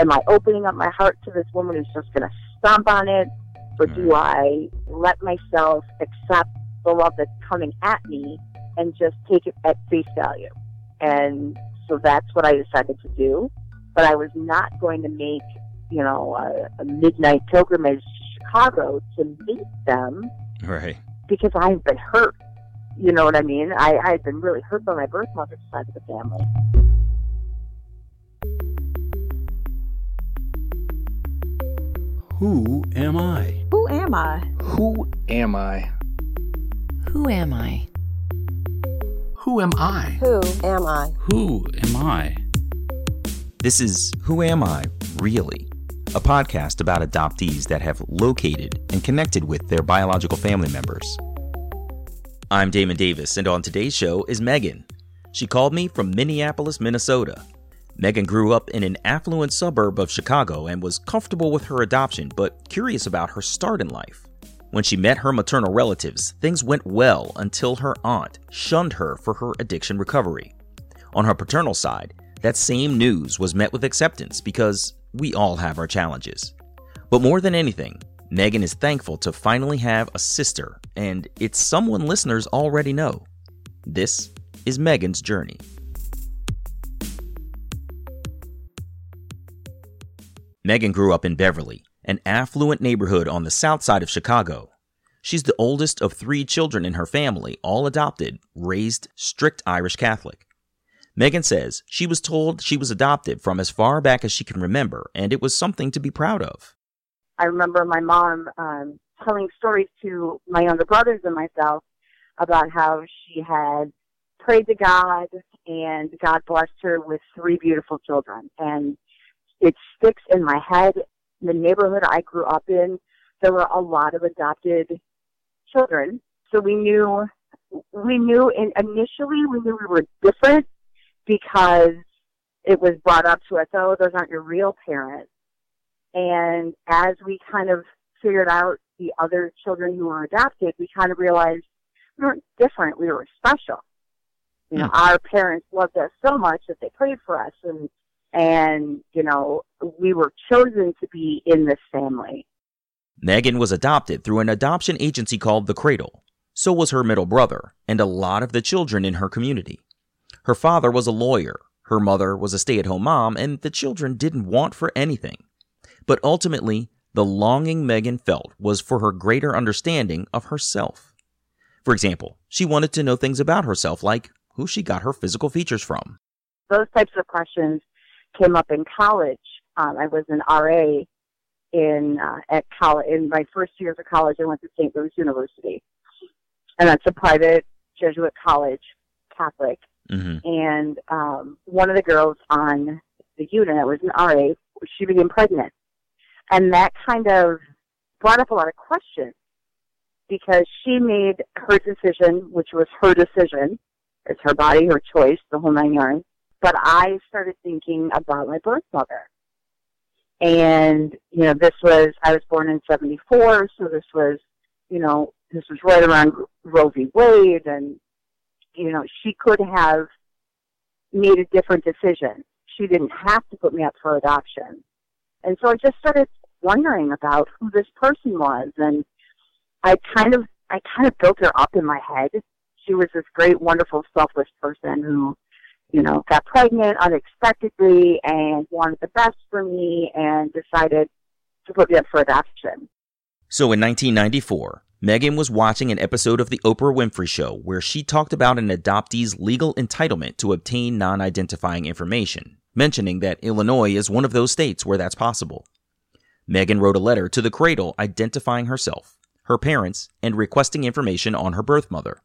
am I opening up my heart to this woman who's just going to stomp on it? Or do mm. I let myself accept the love that's coming at me and just take it at face value? And so that's what I decided to do. But I was not going to make, you know, a, a midnight pilgrimage to Chicago to meet them. Right. Because I've been hurt. You know what I mean? I, I had been really hurt by my birth mother's side of the family. Who am I? Who am I? Who am I? Who am I? Who am I? Who am I? Who am I? This is Who Am I, Really? A podcast about adoptees that have located and connected with their biological family members. I'm Damon Davis, and on today's show is Megan. She called me from Minneapolis, Minnesota. Megan grew up in an affluent suburb of Chicago and was comfortable with her adoption, but curious about her start in life. When she met her maternal relatives, things went well until her aunt shunned her for her addiction recovery. On her paternal side, that same news was met with acceptance because we all have our challenges. But more than anything, Megan is thankful to finally have a sister, and it's someone listeners already know. This is Megan's journey. Megan grew up in Beverly, an affluent neighborhood on the south side of Chicago. She's the oldest of three children in her family, all adopted, raised strict Irish Catholic. Megan says she was told she was adopted from as far back as she can remember, and it was something to be proud of. I remember my mom um, telling stories to my younger brothers and myself about how she had prayed to God and God blessed her with three beautiful children. And it sticks in my head. The neighborhood I grew up in, there were a lot of adopted children. So we knew, we knew and initially we knew we were different because it was brought up to us, oh, those aren't your real parents. And as we kind of figured out the other children who were adopted, we kind of realized we weren't different. We were special. You know, hmm. our parents loved us so much that they prayed for us and and you know we were chosen to be in this family Megan was adopted through an adoption agency called The Cradle. So was her middle brother and a lot of the children in her community. Her father was a lawyer, her mother was a stay at home mom, and the children didn't want for anything. But ultimately, the longing Megan felt was for her greater understanding of herself. For example, she wanted to know things about herself, like who she got her physical features from. those types of questions came up in college um, i was an ra in uh, at college in my first years of college i went to st louis university. And that's a private jesuit college catholic. Hmm and um, one of the girls on the unit that was an RA, she became pregnant, and that kind of brought up a lot of questions because she made her decision, which was her decision, it's her body, her choice, the whole nine yards. But I started thinking about my birth mother, and you know, this was I was born in '74, so this was, you know, this was right around Roe v. Wade, and you know, she could have made a different decision. She didn't have to put me up for adoption. And so I just started wondering about who this person was and I kind of I kind of built her up in my head. She was this great, wonderful, selfless person who, you know, got pregnant unexpectedly and wanted the best for me and decided to put me up for adoption. So in 1994, Megan was watching an episode of The Oprah Winfrey Show where she talked about an adoptee's legal entitlement to obtain non identifying information, mentioning that Illinois is one of those states where that's possible. Megan wrote a letter to the cradle identifying herself, her parents, and requesting information on her birth mother.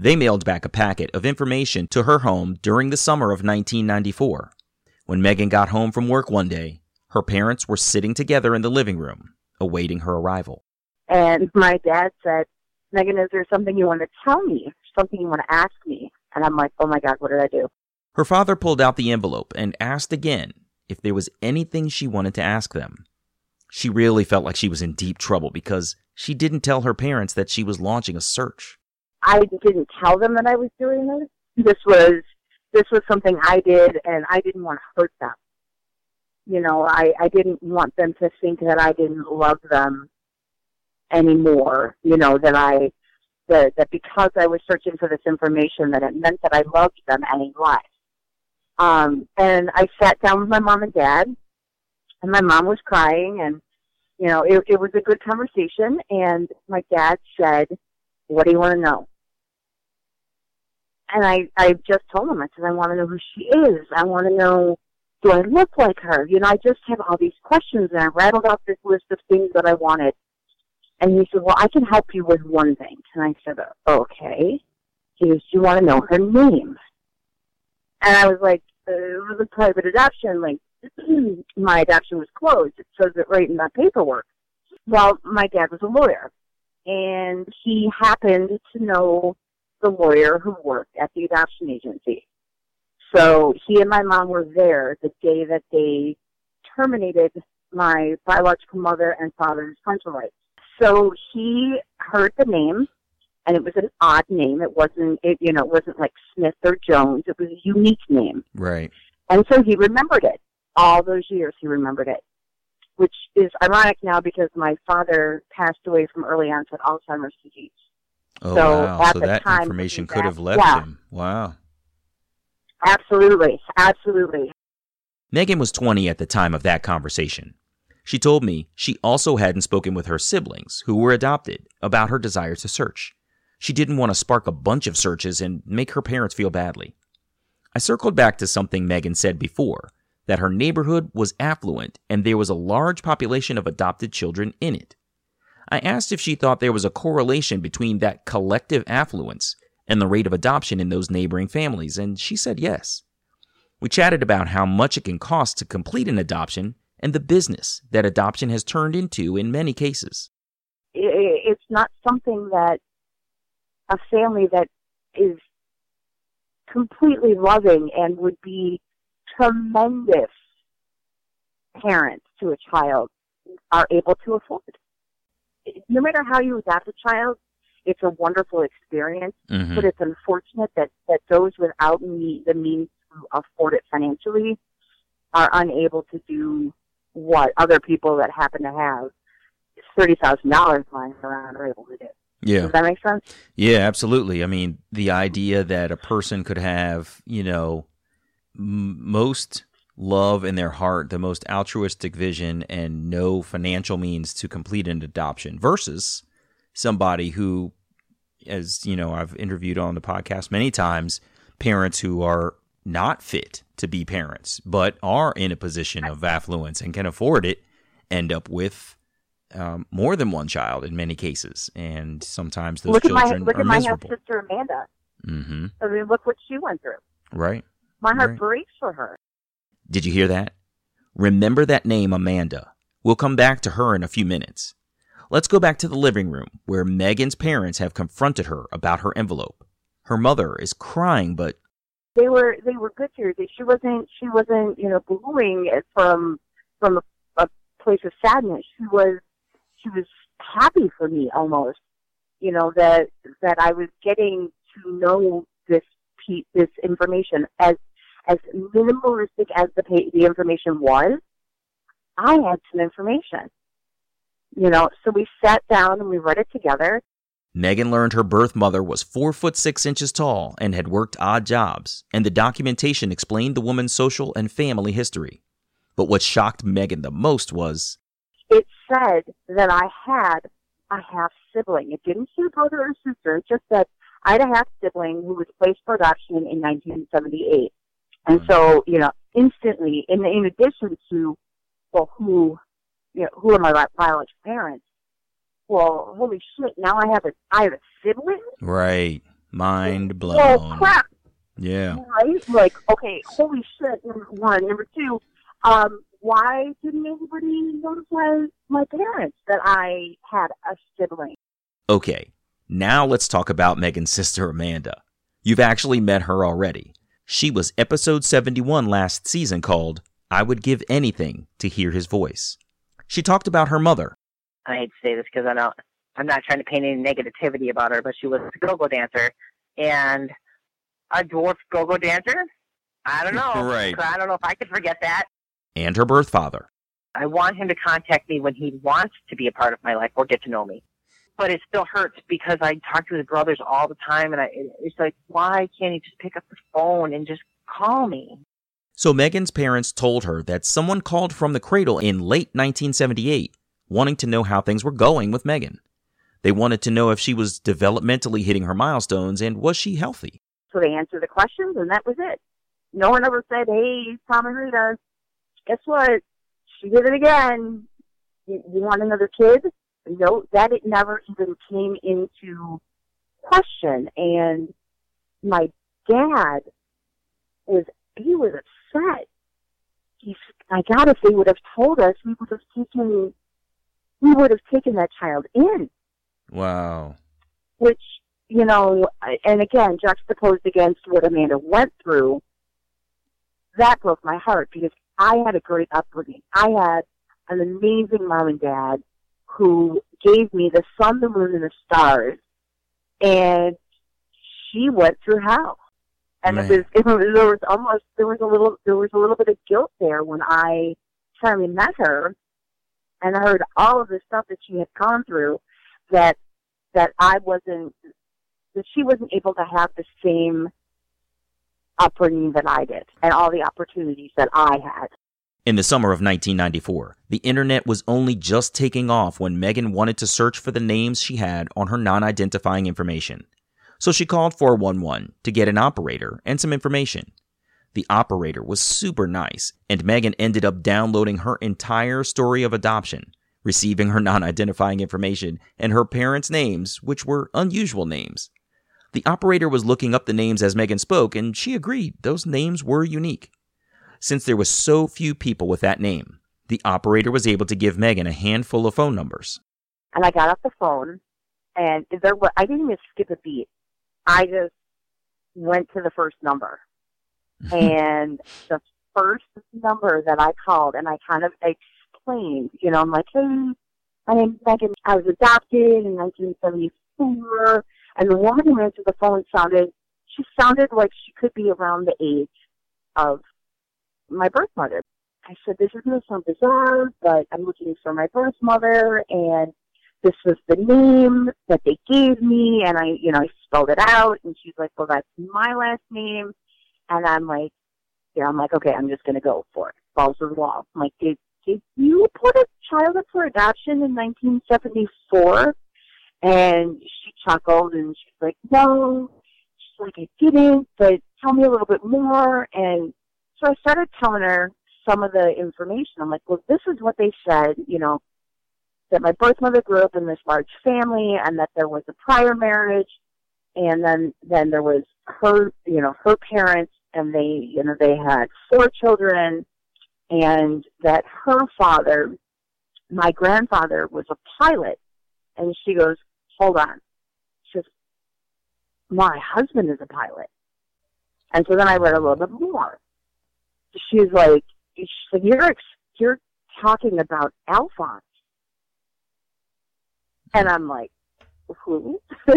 They mailed back a packet of information to her home during the summer of 1994. When Megan got home from work one day, her parents were sitting together in the living room, awaiting her arrival. And my dad said, Megan, is there something you want to tell me? Something you want to ask me? And I'm like, oh my God, what did I do? Her father pulled out the envelope and asked again if there was anything she wanted to ask them. She really felt like she was in deep trouble because she didn't tell her parents that she was launching a search. I didn't tell them that I was doing this. This was this was something I did, and I didn't want to hurt them. You know, I, I didn't want them to think that I didn't love them anymore. You know, that I, that, that because I was searching for this information that it meant that I loved them any less. Um, and I sat down with my mom and dad and my mom was crying and, you know, it, it was a good conversation and my dad said, what do you want to know? And I, I just told him, I said, I want to know who she is. I want to know do I look like her? You know, I just have all these questions and I rattled off this list of things that I wanted. And he said, well, I can help you with one thing. And I said, okay. He goes, do you want to know her name? And I was like, uh, it was a private adoption. Like, my adoption was closed. It says it right in that paperwork. Well, my dad was a lawyer. And he happened to know the lawyer who worked at the adoption agency. So he and my mom were there the day that they terminated my biological mother and father's parental rights. So he heard the name, and it was an odd name. It wasn't, it, you know, it wasn't like Smith or Jones. It was a unique name. Right. And so he remembered it. All those years he remembered it, which is ironic now because my father passed away from early onset Alzheimer's disease. Oh So, wow! at So the that time, information could have left yeah. him. Wow. Absolutely, absolutely. Megan was 20 at the time of that conversation. She told me she also hadn't spoken with her siblings, who were adopted, about her desire to search. She didn't want to spark a bunch of searches and make her parents feel badly. I circled back to something Megan said before that her neighborhood was affluent and there was a large population of adopted children in it. I asked if she thought there was a correlation between that collective affluence and the rate of adoption in those neighboring families, and she said yes. We chatted about how much it can cost to complete an adoption and the business that adoption has turned into in many cases. It's not something that a family that is completely loving and would be tremendous parents to a child are able to afford. No matter how you adopt a child, it's a wonderful experience, Mhm. but it's unfortunate that, that those without me, the means to afford it financially are unable to do what other people that happen to have thirty thousand dollars lying around are able to do. Yeah. Does that make sense? Yeah, absolutely. I mean, the idea that a person could have, you know, m- most love in their heart, the most altruistic vision, and no financial means to complete an adoption versus somebody who, as you know, I've interviewed on the podcast many times, parents who are not fit to be parents, but are in a position of affluence and can afford it, end up with um, more than one child in many cases, and sometimes those look at my children look are at my miserable. sister Amanda. hmm I mean, look what she went through. Right? My heart Right. breaks for her. Did you hear that? Remember that name, Amanda. We'll come back to her in a few minutes. Let's go back to the living room where Megan's parents have confronted her about her envelope. Her mother is crying, but They were they were good tears. She wasn't she wasn't you know booing from from a, a place of sadness. She was she was happy for me almost. You know that that I was getting to know this this information as as minimalistic as the pa- the information was. I had some information. You know, so we sat down and we read it together. Megan learned her birth mother was four foot six inches tall and had worked odd jobs, and the documentation explained the woman's social and family history. But what shocked Megan the most was it said that I had a half sibling. It didn't say brother or sister. It just said I had a half sibling who was placed for adoption in 1978. And so, you know, instantly, in in addition to, well, who, you know, who are my bi- biological parents? Well, holy shit! Now I have a I have a sibling. right, mind blown. Oh crap! Yeah. Right? Like, okay, holy shit! Number one, number two. Um, why didn't anybody notify my parents that I had a sibling? Okay, now let's talk about Megan's sister Amanda. You've actually met her already. She was episode 71 last season called I Would Give Anything to Hear His Voice. She talked about her mother. I hate to say this because I don't. I'm not trying to paint any negativity about her, but she was a go-go dancer and a dwarf go-go dancer. I don't know. Right. I don't know if I could forget that. and her birth father. I want him to contact me when he wants to be a part of my life or get to know me. But it still hurts because I talk to his brothers all the time, and I, it's like, why can't he just pick up the phone and just call me? So Megan's parents told her that someone called from the cradle in late 1978, wanting to know how things were going with Megan. They wanted to know if she was developmentally hitting her milestones and was she healthy. So they answered the questions, and that was it. No one ever said, "Hey, Tom and Rita, guess what? She did it again. You, you want another kid?" No, that it never even came into question. And my dad was he was upset. He's, I God, if they would have told us, we would have taken we would have taken that child in. Wow. Which you know, and again, juxtaposed against what Amanda went through, that broke my heart because I had a great upbringing. I had an amazing mom and dad who gave me the sun, the moon, and the stars, and she went through hell. And it was, it was, there was almost, there was a little, there was a little bit of guilt there when I finally met her and I heard all of the stuff that she had gone through that, that I wasn't that she wasn't able to have the same upbringing that I did and all the opportunities that I had. In the summer of 1994, the internet was only just taking off when Megan wanted to search for the names she had on her non identifying information. So she called 411 to get an operator and some information. The operator was super nice, and Megan ended up downloading her entire story of adoption, receiving her non identifying information and her parents' names, which were unusual names. The operator was looking up the names as Megan spoke, and she agreed those names were unique. Since there was so few people with that name, the operator was able to give Megan a handful of phone numbers. And I got off the phone, and there was, I didn't even skip a beat. I just went to the first number. and the first number that I called, and I kind of explained, you know, I'm like, hey, my name's Megan. I was adopted in 1974. And the woman who answered the phone sounded, she sounded like she could be around the age of my birth mother. I said, this is going to sound bizarre, but I'm looking for my birth mother, and this was the name that they gave me, and I, you know, I spelled it out, and she's like, well, that's my last name, and I'm like, yeah, I'm like, okay, I'm just going to go for it. Balls to the wall. I'm like, did, did you put a child up for adoption in 1974? And she chuckled and she's like, no. She's like, I didn't, but tell me a little bit more. And so I started telling her some of the information. I'm like, well, this is what they said, you know, that my birth mother grew up in this large family and that there was a prior marriage and then then there was her you know her parents and they you know they had four children and that her father my grandfather was a pilot and she goes hold on. She says, my husband is a pilot. And so then I read a little bit more. She's like, she's like, you're, you're talking about Alphonse. And I'm like, who?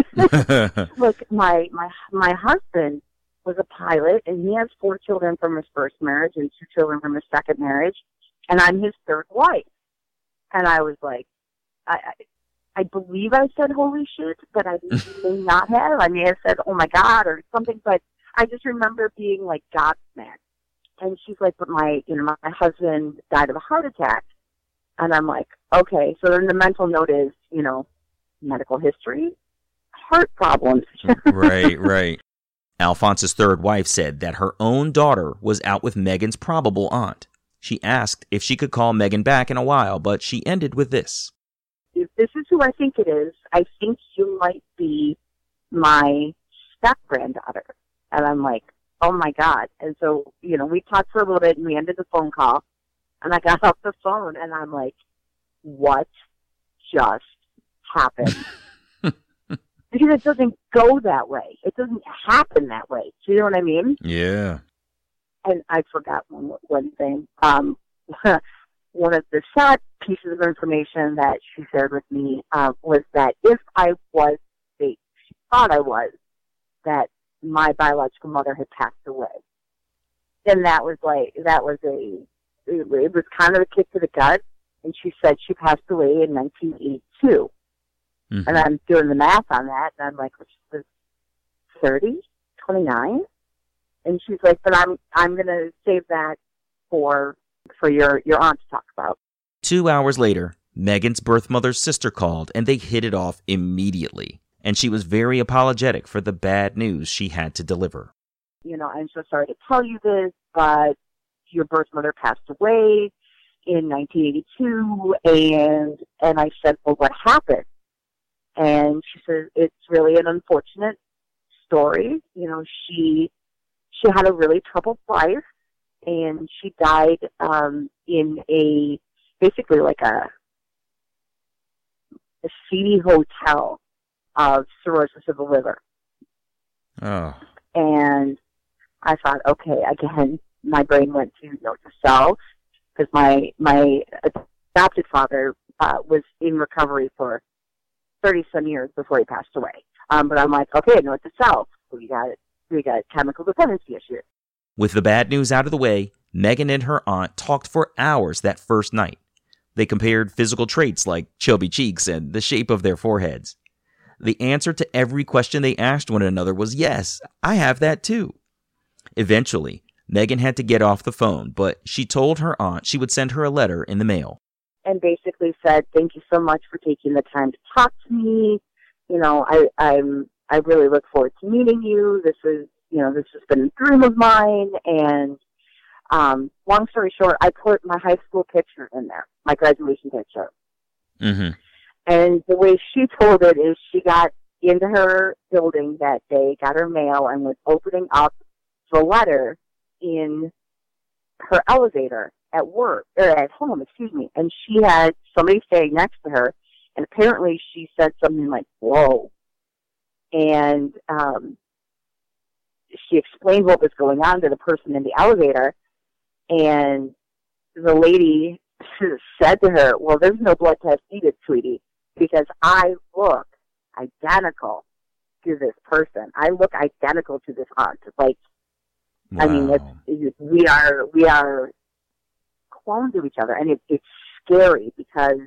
Look, my, my, my husband was a pilot and he has four children from his first marriage and two children from his second marriage. And I'm his third wife. And I was like, I, I I believe I said holy shit, but I may not have. I may have said oh my god or something, but I just remember being like gobsmacked. And she's like, but my, you know, my husband died of a heart attack. And I'm like, okay. So then the mental note is, you know, medical history, heart problems. right, right. Alphonse's third wife said that her own daughter was out with Megan's probable aunt. She asked if she could call Megan back in a while, but she ended with this if this is who I think it is, I think you might be my step granddaughter. And I'm like, oh my God. And so, you know, we talked for a little bit and we ended the phone call and I got off the phone and I'm like, what just happened? because it doesn't go that way. It doesn't happen that way. Do you know what I mean? Yeah. And I forgot one, one thing. Um, one of the sad pieces of information that she shared with me uh, was that if I was fake, she thought I was, that my biological mother had passed away. And that was like, that was a, it, was kind of a kick to the gut. And she said she passed away in 1982. Mhm. And I'm doing the math on that, and I'm like, which was 30, 29? And she's like, but I'm I'm gonna save that for for your your aunt to talk about. Two hours later, Megan's birth mother's sister called and they hit it off immediately. And she was very apologetic for the bad news she had to deliver. You know, I'm so sorry to tell you this, but your birth mother passed away in 1982, and and I said, well, what happened? And she said, it's really an unfortunate story. You know, she she had a really troubled life, and she died um, in a basically like a a seedy hotel of cirrhosis of the liver. Oh. And I thought, okay, again, my brain went to note to self because my my adopted father uh, was in recovery for thirty some years before he passed away. Um, but I'm like, okay, note to self. We got we got chemical dependency issues. With the bad news out of the way, Megan and her aunt talked for hours that first night. They compared physical traits like chubby cheeks and the shape of their foreheads. The answer to every question they asked one another was yes, I have that too. Eventually, Megan had to get off the phone, but she told her aunt she would send her a letter in the mail. and basically said, "Thank you so much for taking the time to talk to me. You know, I, I'm I really look forward to meeting you. This is you know this has been a dream of mine." And um, long story short, I put my high school picture in there, my graduation picture. Mm-hmm. And the way she told it is she got into her building that day, got her mail, and was opening up the letter in her elevator at work or at home, excuse me. And she had somebody staying next to her, and apparently she said something like "Whoa," and um, she explained what was going on to the person in the elevator, and the lady said to her, "Well, there's no blood test needed, sweetie, because I look identical to this person. I look identical to this aunt. Like, I mean, it's, it's we are we are clones of each other, and it, it's scary because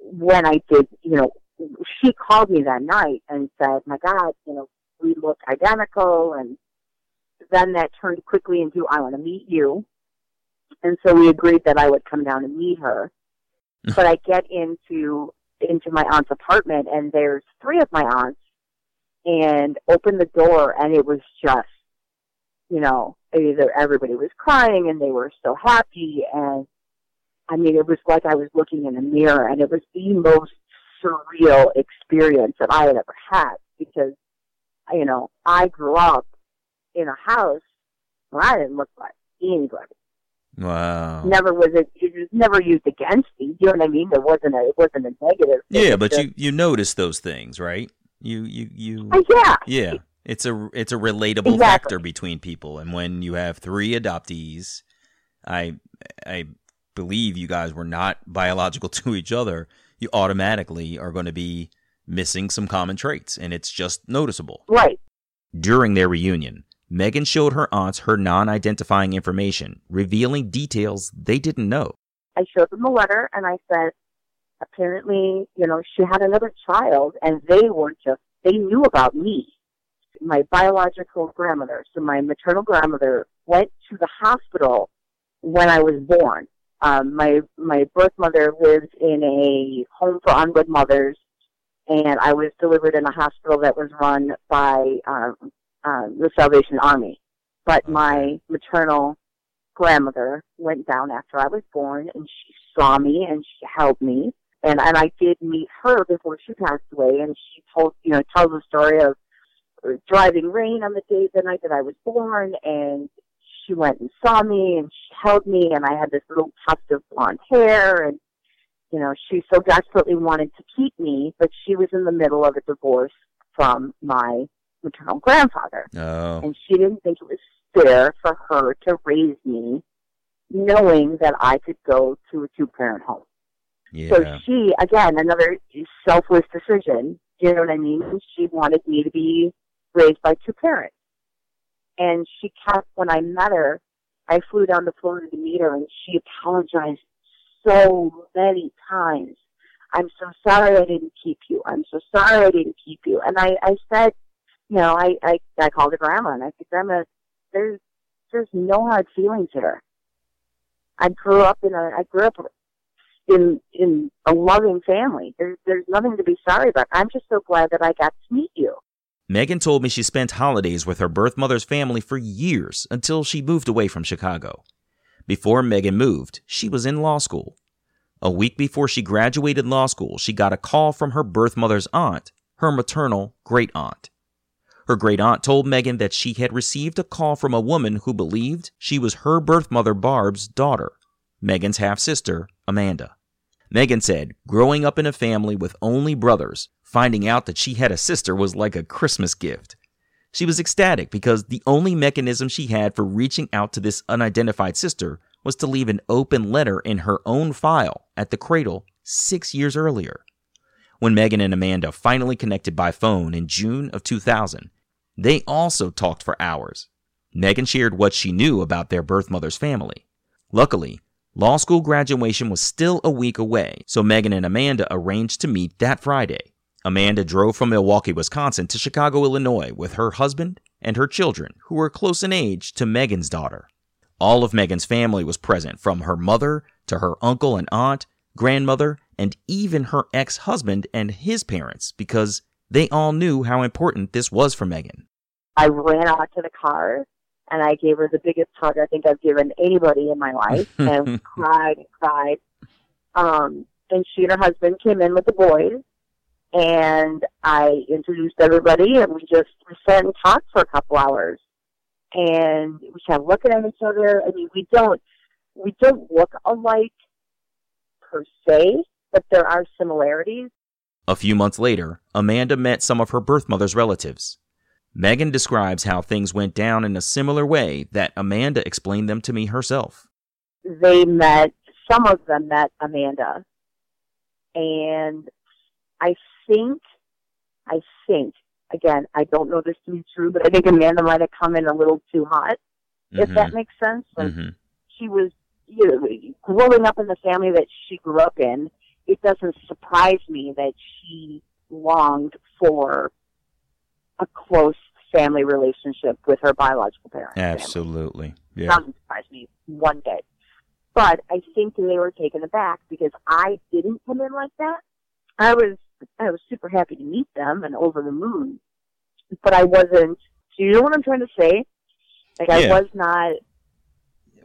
when I did, you know, she called me that night and said, "My God, you know, we look identical," and then that turned quickly into, "I want to meet you," and so we agreed that I would come down and meet her. but I get into into my aunt's apartment, and there's three of my aunts, and opened the door, and it was just, you know, either everybody was crying and they were so happy, and I mean, it was like I was looking in a mirror, and it was the most surreal experience that I had ever had because, you know, I grew up in a house where I didn't look like anybody. Wow. Never was it. It was never used against me. You know what I mean? There wasn't a. It wasn't a negative. Yeah, but just- you you notice those things, right? You you you. Uh, yeah. Yeah, it's a it's a relatable Exactly. factor between people, and when you have three adoptees, I I believe you guys were not biological to each other. You automatically are going to be missing some common traits, and it's just noticeable. Right. During their reunion, Megan showed her aunts her non-identifying information, revealing details they didn't know. I showed them the letter and I said, apparently, you know, she had another child and they were just, they knew about me. My biological grandmother, so my maternal grandmother went to the hospital when I was born. Um, my, my birth mother lived in a home for unwed mothers and I was delivered in a hospital that was run by, um, um, the Salvation Army. But my maternal grandmother went down after I was born and she saw me and she held me. And, and I did meet her before she passed away and she told, you know, tells the story of driving rain on the day, the night that I was born and she went and saw me and she held me and I had this little tuft of blonde hair and, you know, she so desperately wanted to keep me, but she was in the middle of a divorce from my maternal grandfather Oh, and she didn't think it was fair for her to raise me knowing that I could go to a two parent home. So she, again, another selfless decision. You know what I mean? She wanted me to be raised by two parents. And she kept, when I met her, I flew down to Florida to meet her, and she apologized so many times. I'm so sorry I didn't keep you. I'm so sorry I didn't keep you. And I, I said, you know, I, I, I called her grandma and I said, Grandma, there's, there's no hard feelings here. I grew up in a, I grew up in, in a loving family. There's, there's nothing to be sorry about. I'm just so glad that I got to meet you. Megan told me she spent holidays with her birth mother's family for years until she moved away from Chicago. Before Megan moved, she was in law school. A week before she graduated law school, she got a call from her birth mother's aunt, her maternal great aunt. Her great aunt told Megan that she had received a call from a woman who believed she was her birth mother Barb's daughter, Megan's half sister, Amanda. Megan said, growing up in a family with only brothers, finding out that she had a sister was like a Christmas gift. She was ecstatic because the only mechanism she had for reaching out to this unidentified sister was to leave an open letter in her own file at the cradle six years earlier. When Megan and Amanda finally connected by phone in June of 2000, they also talked for hours. Megan shared what she knew about their birth mother's family. Luckily, law school graduation was still a week away, so Megan and Amanda arranged to meet that Friday. Amanda drove from Milwaukee, Wisconsin to Chicago, Illinois with her husband and her children, who were close in age to Megan's daughter. All of Megan's family was present, from her mother to her uncle and aunt, grandmother, and even her ex husband and his parents, because they all knew how important this was for Megan. I ran out to the car and I gave her the biggest hug I think I've given anybody in my life and cried and cried. Um, and she and her husband came in with the boys and I introduced everybody, and we just we sat and talked for a couple hours, and we kept looking at each other. I mean, we don't we don't look alike per se, but there are similarities. A few months later, Amanda met some of her birth mother's relatives. Megan describes how things went down in a similar way that Amanda explained them to me herself. They met, some of them met Amanda, and I think, I think, again, I don't know this to be true, but I think Amanda might have come in a little too hot, mm-hmm. if that makes sense. Like, mm-hmm. she was, you know, growing up in the family that she grew up in, it doesn't surprise me that she longed for a close family relationship with her biological parents. Absolutely. Yeah. Doesn't surprise me one bit. But I think they were taken aback because I didn't come in like that. I was I was super happy to meet them and over the moon. But I wasn't. Do you know what I'm trying to say? Like I was not.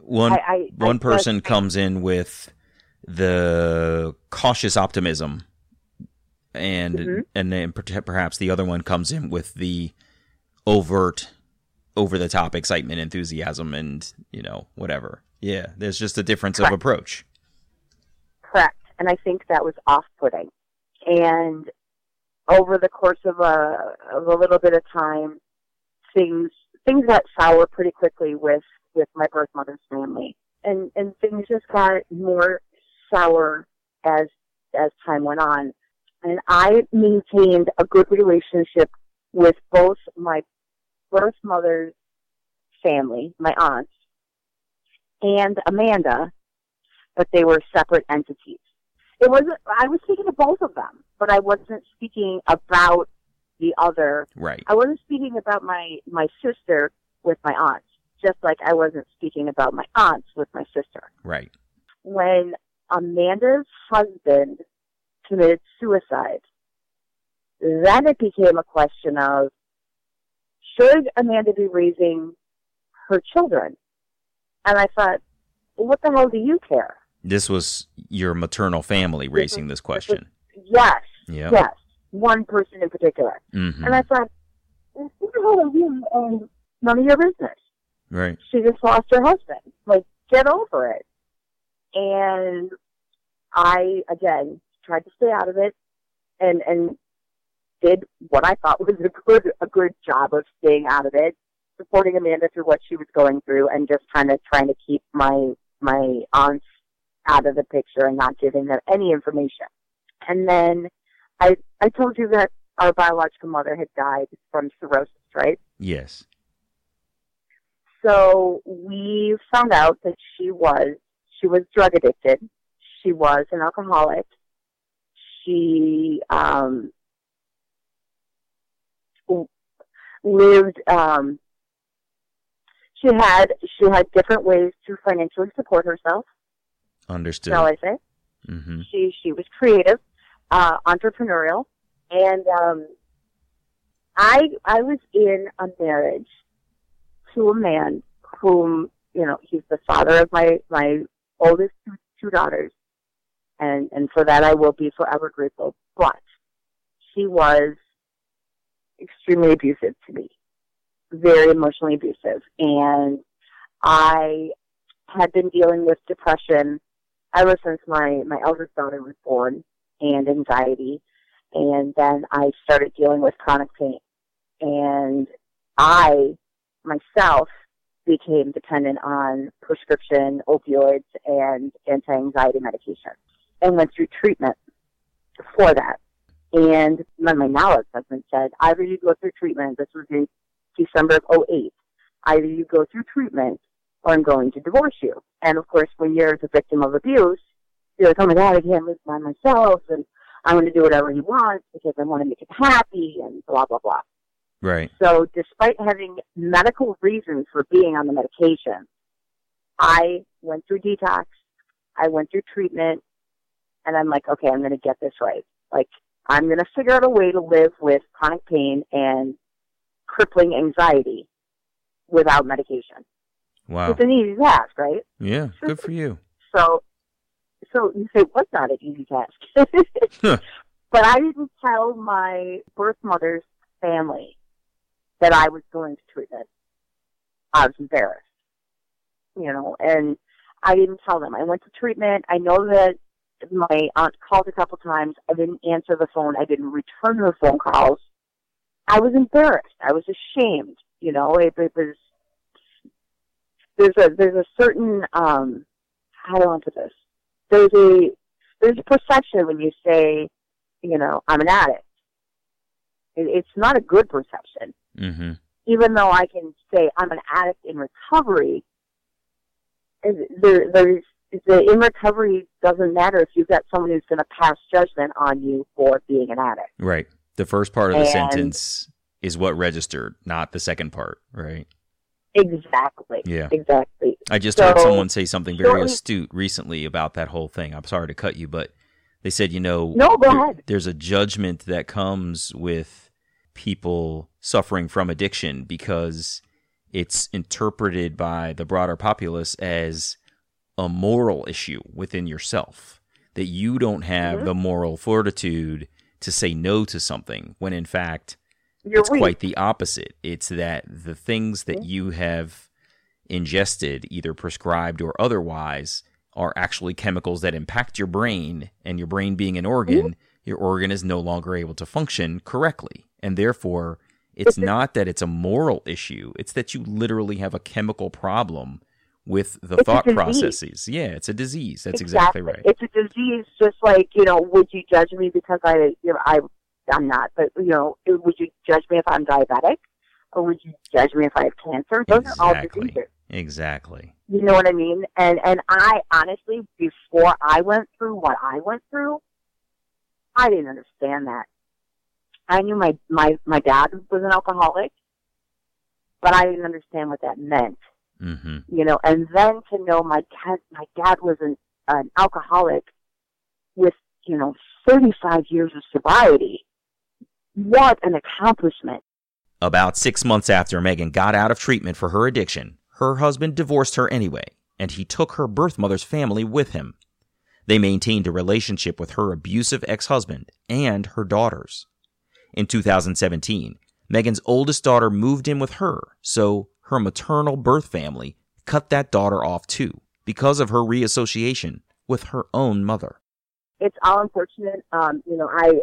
One I, I, one I person comes in with the cautious optimism, and mm-hmm. and then perhaps the other one comes in with the overt, over the top excitement, enthusiasm, and you know whatever. Yeah, there's just a difference Correct. of approach. Correct, and I think that was off-putting and over the course of a of a little bit of time, things things got sour pretty quickly with with my birth mother's family, and and things just got more sour as as time went on. And I maintained a good relationship with both my birth mother's family, my aunt, and Amanda, but they were separate entities it wasn't. I was speaking to both of them, but I wasn't speaking about the other. Right. I wasn't speaking about my my sister with my aunt, just like I wasn't speaking about my aunts with my sister. Right. When Amanda's husband committed suicide, then it became a question of should Amanda be raising her children? And I thought, well, what the hell do you care? This was your maternal family raising this question. Yes. Yep. Yes. One person in particular. Mm-hmm. And I thought, well, who the hell are you? And none of your business. Right. She just lost her husband. Like, get over it. And I, again, tried to stay out of it and, and did what I thought was a good, a good job of staying out of it, supporting Amanda through what she was going through and just kind of trying to keep my, my aunt's out of the picture and not giving them any information. And then I I told you that our biological mother had died from cirrhosis, right? Yes. so we found out that she was she was drug addicted. She was an alcoholic. She um, lived. Um, she had she had different ways to financially support herself. Understood. Shall I say? hmm She she was creative, uh, entrepreneurial, and um, I I was in a marriage to a man whom you know he's the father of my my oldest two, two daughters, and and for that I will be forever grateful. But he was extremely abusive to me, very emotionally abusive, and I had been dealing with depression ever since my my eldest daughter was born, and anxiety, and then I started dealing with chronic pain, and I myself became dependent on prescription opioids and anti-anxiety medication and went through treatment for that. And then my now ex-husband said, either you go through treatment, this was in December of 08, either you go through treatment or I'm going to divorce you. And of course, when you're the victim of abuse, you're like, oh my God, I can't live by myself and I'm going to do whatever he wants because I want to make him happy and blah, blah, blah. Right. So despite having medical reasons for being on the medication, I went through detox, I went through treatment, and I'm like, okay, I'm going to get this right. Like, I'm going to figure out a way to live with chronic pain and crippling anxiety without medication. Wow. It's an easy task, right? Yeah. Good for you. So, so you say, what's not an easy task? Huh. But I didn't tell my birth mother's family that I was going to treatment. I was embarrassed, you know, and I didn't tell them. I went to treatment. I know that my aunt called a couple times. I didn't answer the phone. I didn't return her phone calls. I was embarrassed. I was ashamed. You know, it, it was there's a there's a certain um how do I put this? There's a there's a perception when you say, you know, I'm an addict. It, it's not a good perception. hmm Even though I can say I'm an addict in recovery, there there's the in recovery doesn't matter if you've got someone who's going to pass judgment on you for being an addict. Right. The first part of the And- sentence is what registered, not the second part. Right. Exactly. Yeah. Exactly. I just heard someone say something very astute recently about that whole thing. I'm sorry to cut you, but they said, you know, No, go there- ahead. there's a judgment that comes with people suffering from addiction because it's interpreted by the broader populace as a moral issue within yourself that you don't have Mm-hmm. the moral fortitude to say no to something when in fact You're it's weak. quite the opposite. It's that the things that you have ingested, either prescribed or otherwise, are actually chemicals that impact your brain, and your brain being an organ, your organ is no longer able to function correctly. And therefore, it's not that it's a moral issue, it's that you literally have a chemical problem with the It's thought processes. Yeah, it's a disease. That's exactly, right. It's a disease, just like you know. Would you judge me because I, you know, I, I'm not, but you know, would you judge me if I'm diabetic, or would you judge me if I have cancer? Those are all diseases. Exactly. You know what I mean? And and I honestly, before I went through what I went through, I didn't understand that. I knew my my my dad was an alcoholic, but I didn't understand what that meant. Hmm You know, and then to know my dad my dad was an an alcoholic with you know 35 years of sobriety. What an accomplishment! About six months after Megan got out of treatment for her addiction, her husband divorced her anyway, and he took her birth mother's family with him. They maintained a relationship with her abusive ex husband and her daughters. In 2017, Megan's oldest daughter moved in with her, so her maternal birth family cut that daughter off too because of her reassociation with her own mother. it's all unfortunate. Um, you know, I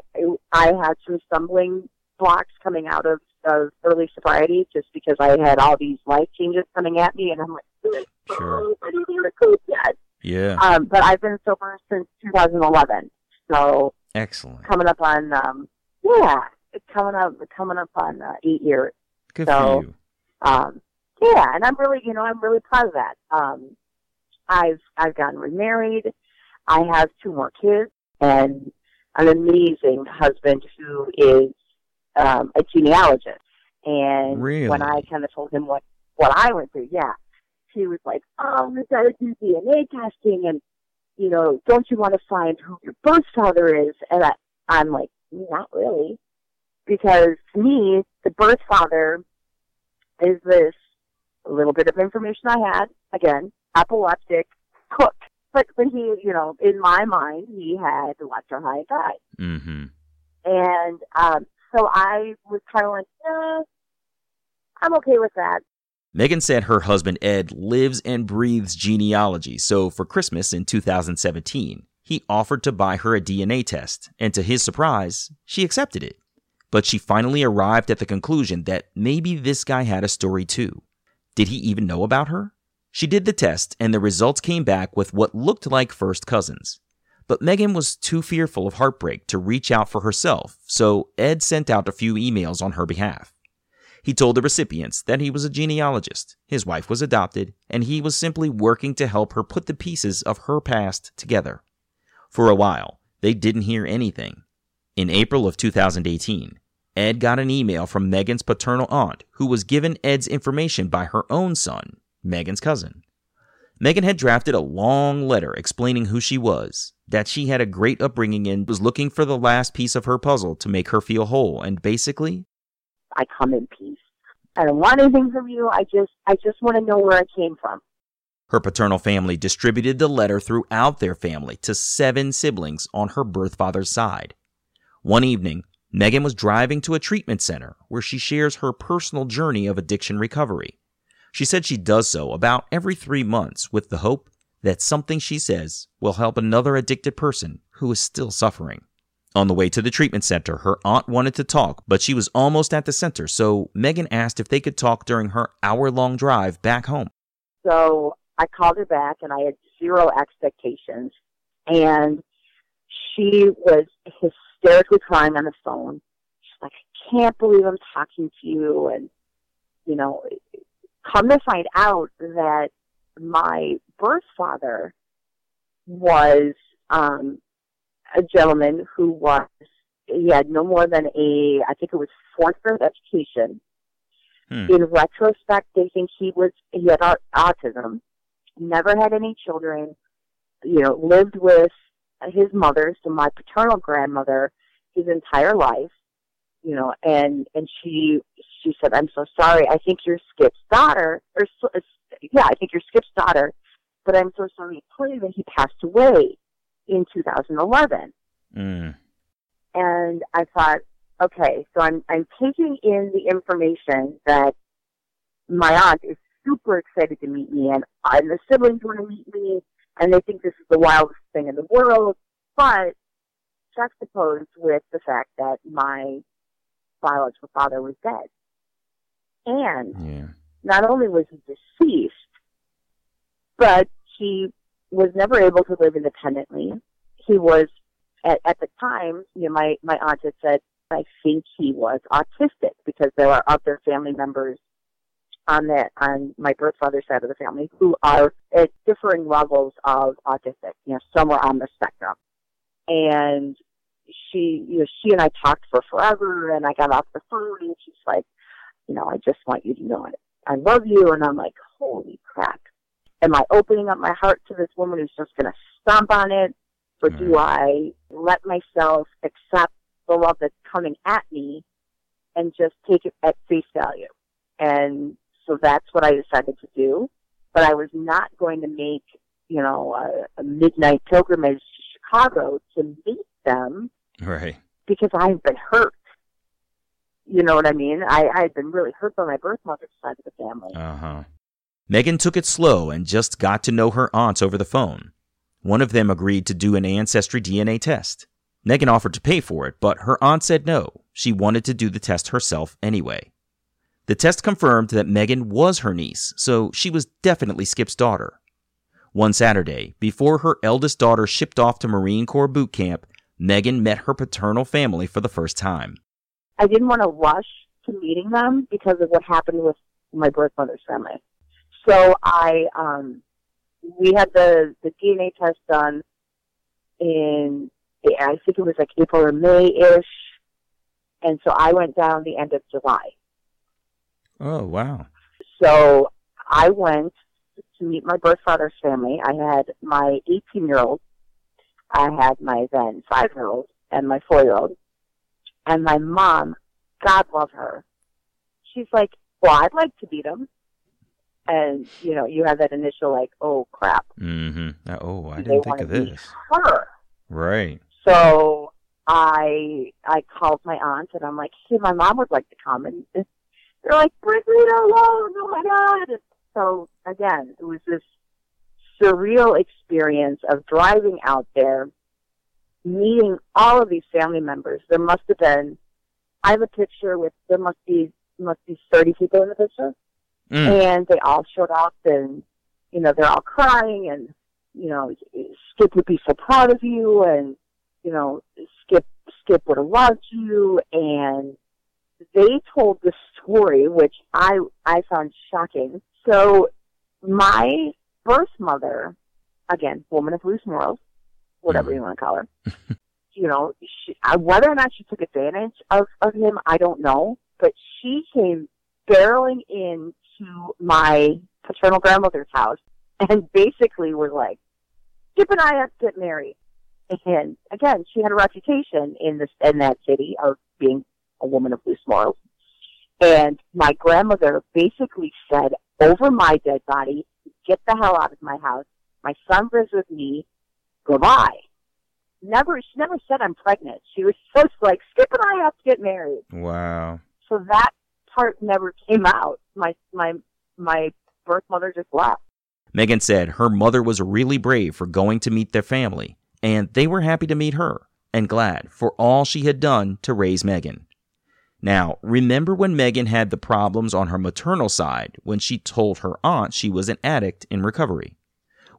I had some stumbling blocks coming out of, of early sobriety just because I had all these life changes coming at me, and I'm like, Sure. I don't know how to yet. Yeah. Um, but I've been sober since 2011, so Excellent. coming up on um, yeah, coming up coming up on uh, eight years. Good so- for you. Um, Yeah, and I'm really, you know, I'm really proud of that. Um, I've I've gotten remarried. I have two more kids and an amazing husband who is um, a genealogist. And Really? when I kind of told him what what I went through, yeah, he was like, "Oh, we got to do DNA testing, and you know, don't you want to find who your birth father is?" And I, I'm like, "Not really," because to me, the birth father is this little bit of information I had again, epileptic, cook. But but he, you know, in my mind, he had Electro High died. Mm-hmm. And um, so I was kind of like, yeah, I'm okay with that. Megan said her husband Ed lives and breathes genealogy, so for Christmas in 2017, he offered to buy her a DNA test, and to his surprise, she accepted it. But she finally arrived at the conclusion that maybe this guy had a story too. Did he even know about her? She did the test, and the results came back with what looked like first cousins. But Megan was too fearful of heartbreak to reach out for herself, so Ed sent out a few emails on her behalf. He told the recipients that he was a genealogist, his wife was adopted, and he was simply working to help her put the pieces of her past together. For a while, they didn't hear anything. In April of 2018, Ed got an email from Megan's paternal aunt, who was given Ed's information by her own son, Megan's cousin. Megan had drafted a long letter explaining who she was, that she had a great upbringing and was looking for the last piece of her puzzle to make her feel whole, and basically, I come in peace. I don't want anything from you. I just I just want to know where I came from. Her paternal family distributed the letter throughout their family to seven siblings on her birth father's side. One evening, Megan was driving to a treatment center where she shares her personal journey of addiction recovery. She said she does so about every three months with the hope that something she says will help another addicted person who is still suffering. On the way to the treatment center, her aunt wanted to talk, but she was almost at the center, so Megan asked if they could talk during her hour long drive back home. So I called her back and I had zero expectations. And she was hysterically crying on the phone. She's like, I can't believe I'm talking to you. And, you know, come to find out that my birth father was um, a gentleman who was, he had no more than a, I think it was fourth grade education. Hmm. In retrospect, they think he was, he had au- autism, never had any children, you know, lived with his mother, so my paternal grandmother, his entire life, you know, and, and she, she said, I'm so sorry. I think you're Skip's daughter, or, uh, yeah, I think you're Skip's daughter, but I'm so sorry to tell you that he passed away in 2011. Mm. And I thought, okay, so I'm, I'm taking in the information that my aunt is super excited to meet me and, I and the siblings want to meet me and they think this is the wildest thing in the world, but juxtaposed with the fact that my biological father was dead. And Yeah. not only was he deceased, but he was never able to live independently. He was, at, at the time, you know, my, my aunt had said, I think he was autistic because there are other family members on that, on my birth father's side of the family who are at differing levels of autistic, you know, somewhere on the spectrum. And she, you know, she and I talked for forever and I got off the phone and she's like, you know, I just want you to know it. I love you. And I'm like, holy crap. Am I opening up my heart to this woman who's just going to stomp on it? Or do mm-hmm. I let myself accept the love that's coming at me and just take it at face value? And so that's what I decided to do. But I was not going to make, you know, a, a midnight pilgrimage to Chicago to meet them Right. because I've been hurt. You know what I mean? I, I've been really hurt by my birth mother's side of the family. Uh huh. Megan took it slow and just got to know her aunts over the phone. One of them agreed to do an ancestry DNA test. Megan offered to pay for it, but her aunt said no. She wanted to do the test herself anyway. The test confirmed that Megan was her niece, so she was definitely Skip's daughter. One Saturday, before her eldest daughter shipped off to Marine Corps boot camp, Megan met her paternal family for the first time. I didn't want to rush to meeting them because of what happened with my birth mother's family. So I, um, we had the, the DNA test done in, I think it was like April or May-ish. And so I went down the end of July. Oh, wow. So I went to meet my birth father's family. I had my 18 year old, I had my then five year old, and my four year old. And my mom, God love her, she's like, Well, I'd like to meet him. And, you know, you have that initial, like, oh, crap. Mm-hmm. Oh, I didn't think of this. Her. Right. So I I called my aunt and I'm like, hey, my mom would like to come, and they're like, leave her alone! Oh my god! So again, it was this surreal experience of driving out there, meeting all of these family members. There must have been, I have a picture with there must be must be 30 people in the picture, Mm. and they all showed up, and you know they're all crying, and you know Skip would be so proud of you, and you know Skip Skip would have loved you, and they told the story, which I I found shocking. So my birth mother, again, woman of loose morals, whatever Mhm. you want to call her, you know, she, whether or not she took advantage of of him, I don't know, but she came barreling in to my paternal grandmother's house and basically was like, Skip and I have to get married. And again, she had a reputation in this in that city of being a woman of loose morals. And my grandmother basically said over my dead body, "Get the hell out of my house. My son lives with me. Goodbye." Never, she never said I'm pregnant. She was just like, "Skip and I have to get married." Wow. So that part never came out. My my my birth mother just left. Megan said her mother was really brave for going to meet their family, and they were happy to meet her and glad for all she had done to raise Megan. Now, remember when Megan had the problems on her maternal side when she told her aunt she was an addict in recovery?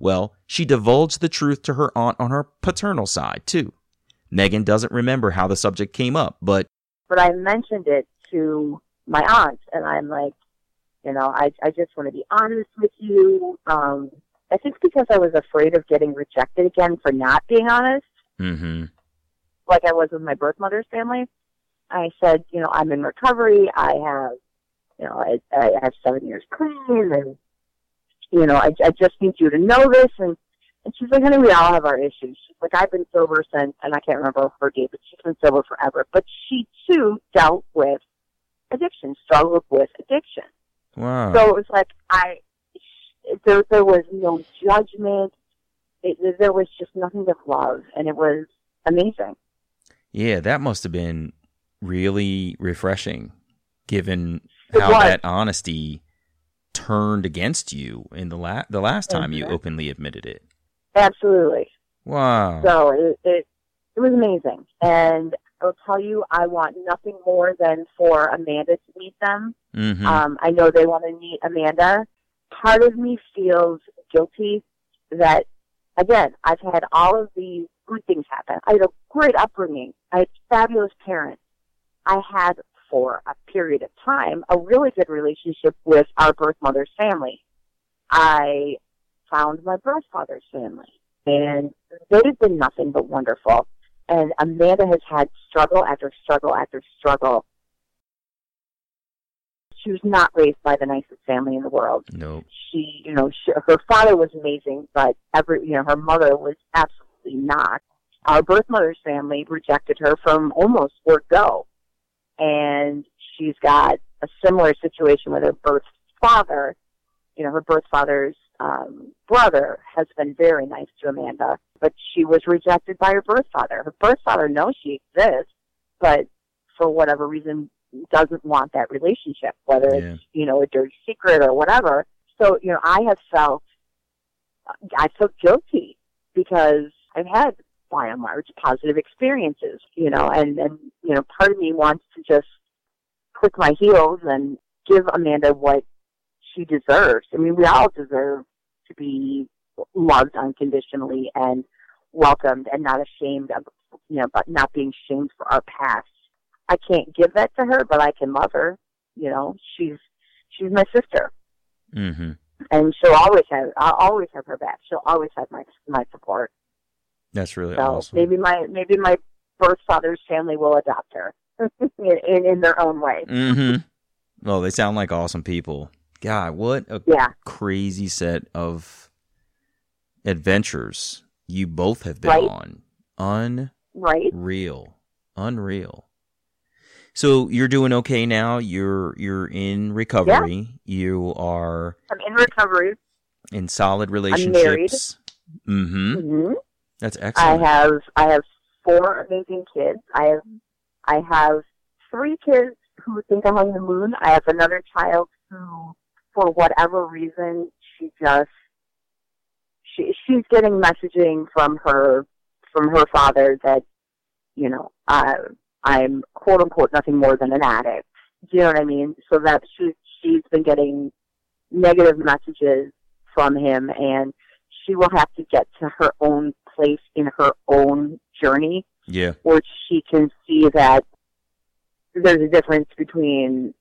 Well, she divulged the truth to her aunt on her paternal side, too. Megan doesn't remember how the subject came up, but but I mentioned it to my aunt, and I'm like, you know, I I just want to be honest with you. Um, I think because I was afraid of getting rejected again for not being honest, mm-hmm. like I was with my birth mother's family. I said, you know, I'm in recovery. I have, you know, I, I have seven years clean, and you know, I I just need you to know this. And and she's like, honey, we all have our issues. She's like, I've been sober since, and I can't remember her date, but she's been sober forever. But she too dealt with addiction, struggled with addiction. Wow. So it was like I, there there was no judgment. It, there was just nothing but love, and it was amazing. Yeah, that must have been really refreshing, given how that honesty turned against you in the la- the last time you Mhm. openly admitted it. Absolutely. Wow. So it, it it was amazing, and I'll tell you, I want nothing more than for Amanda to meet them. hmm Um, I know they want to meet Amanda. Part of me feels guilty that, again, I've had all of these good things happen. I had a great upbringing. I had fabulous parents. I had, for a period of time, a really good relationship with our birth mother's family. I found my birth father's family, and they've been nothing but wonderful. And Amanda has had struggle after struggle after struggle she was not raised by the nicest family in the world. Nope. She, you know, she, her father was amazing, but every, you know, her mother was absolutely not. Our birth mother's family rejected her from almost word go, and she's got a similar situation with her birth father. You know, her birth father's um, brother has been very nice to Amanda, but she was rejected by her birth father. Her birth father knows she exists, but for whatever reason doesn't want that relationship, whether Yeah. it's, you know, a dirty secret or whatever. So, you know, I have felt, I feel guilty because I've had, by and large, positive experiences, you know, and, and, you know, part of me wants to just click my heels and give Amanda what she deserves. I mean, we all deserve to be loved unconditionally and welcomed and not ashamed of, you know, but not being shamed for our past. I can't give that to her, but I can love her. You know, she's she's my sister, Mm-hmm. and she'll always have I'll always have her back. She'll always have my my support. That's really So awesome. maybe my maybe my birth father's family will adopt her in, in in their own way. Mm-hmm. Oh, they sound like awesome people. God, what a Yeah, crazy set of adventures you both have been Right. on. right. Unreal. Unreal. So you're doing okay now. You're you're in recovery. You are I'm in recovery. in solid relationships. Mm-hmm. hmm That's excellent. I have I have four amazing kids. I have I have three kids who think I'm on the moon. I have another child who, for whatever reason, she just she she's getting messaging from her from her father that you know uh, I'm quote unquote nothing more than an addict. Do you know what I mean? So that she she's been getting negative messages from him, and she will have to get to her own place in her own journey yeah. where she can see that there's a difference between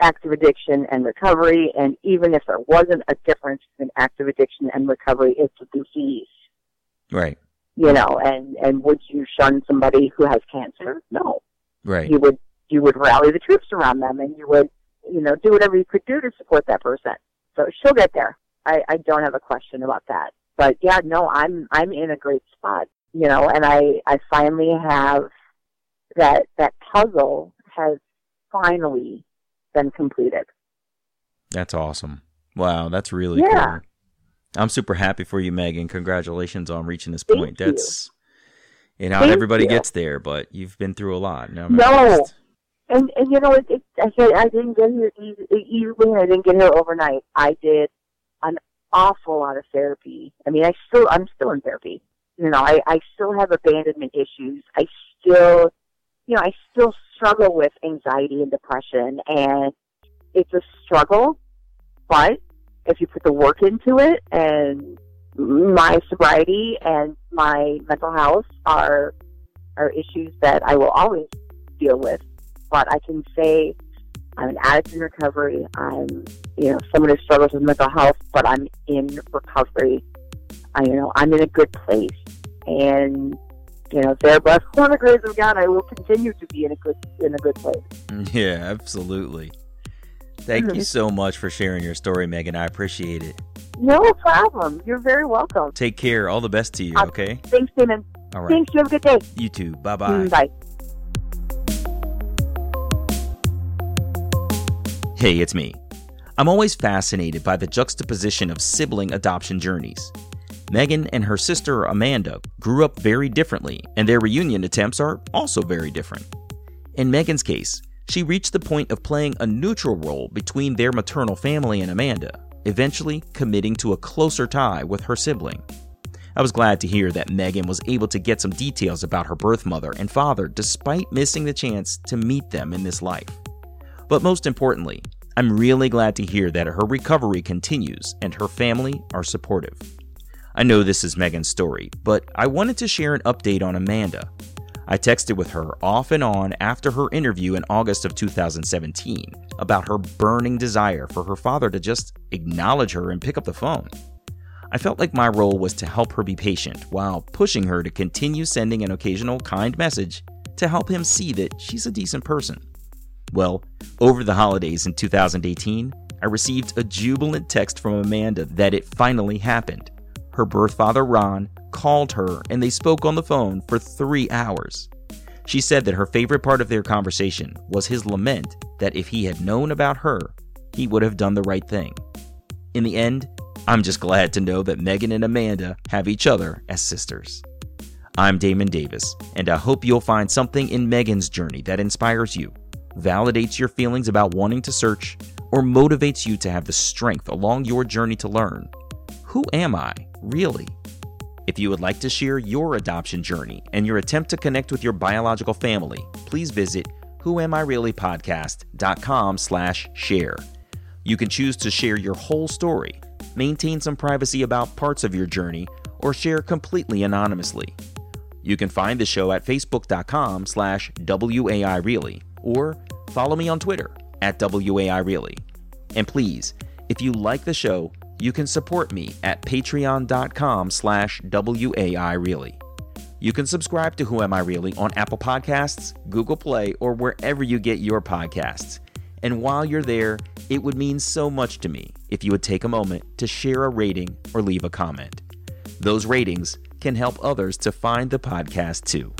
active addiction and recovery, and even if there wasn't a difference between active addiction and recovery, it's a disease, Right. you know. And and would you shun somebody who has cancer? No, Right. you would you would rally the troops around them, and you would you know do whatever you could do to support that person. So she'll get there. I, I don't have a question about that. But yeah, no, I'm I'm in a great spot, you know, and I I finally have that that puzzle has finally been completed. That's awesome. Wow, that's really Yeah. cool. I'm super happy for you, Megan. Congratulations on reaching this Thank point. you. That's and not Thank everybody you. gets there, but you've been through a lot. No, No. And and you know, it, it, I said I didn't get here easily. and I didn't get here overnight. I did an awful lot of therapy. I mean, I still I'm still in therapy. You know, I I still have abandonment issues. I still, you know, I still struggle with anxiety and depression, and it's a struggle. But if you put the work into it, and my sobriety and my mental health are are issues that I will always deal with but I can say I'm an addict in recovery. I'm, you know, someone who struggles with mental health, but I'm in recovery. I, you know, I'm in a good place, and you know, there, but for the grace of God, I will continue to be in a good in a good place. Yeah, absolutely. Thank Mm-hmm. you so much for sharing your story, Megan. I appreciate it. No problem. You're very welcome. Take care. All the best to you, Uh, okay? Thanks, Damon. All right. Thanks. You have a good day. You too. Bye bye. Mm, Bye. Hey, it's me. I'm always fascinated by the juxtaposition of sibling adoption journeys. Megan and her sister Amanda grew up very differently, and their reunion attempts are also very different. In Megan's case, she reached the point of playing a neutral role between their maternal family and Amanda, eventually committing to a closer tie with her sibling. I was glad to hear that Megan was able to get some details about her birth mother and father despite missing the chance to meet them in this life. But most importantly, I'm really glad to hear that her recovery continues and her family are supportive. I know this is Megan's story, but I wanted to share an update on Amanda. I texted with her off and on after her interview in August of 2017 about her burning desire for her father to just acknowledge her and pick up the phone. I felt like my role was to help her be patient while pushing her to continue sending an occasional kind message to help him see that she's a decent person. Well, over the holidays in 2018, I received a jubilant text from Amanda that it finally happened. Her birth father, Ron, called her and they spoke on the phone for three hours. She said that her favorite part of their conversation was his lament that if he had known about her, he would have done the right thing. In the end, I'm just glad to know that Megan and Amanda have each other as sisters. I'm Damon Davis, and I hope you'll find something in Megan's journey that inspires you, validates your feelings about wanting to search, or motivates you to have the strength along your journey to learn who am I, really? If you would like to share your adoption journey and your attempt to connect with your biological family, please visit whoamireallypodcast.com slash share. You can choose to share your whole story, maintain some privacy about parts of your journey, or share completely anonymously. You can find the show at facebook.com slash WAIReally or follow me on Twitter at WAI Really. And please, if you like the show, you can support me at patreon.com slash WAI Really. You can subscribe to Who Am I Really on Apple Podcasts, Google Play, or wherever you get your podcasts. And while you're there, it would mean so much to me if you would take a moment to share a rating or leave a comment. Those ratings can help others to find the podcast too.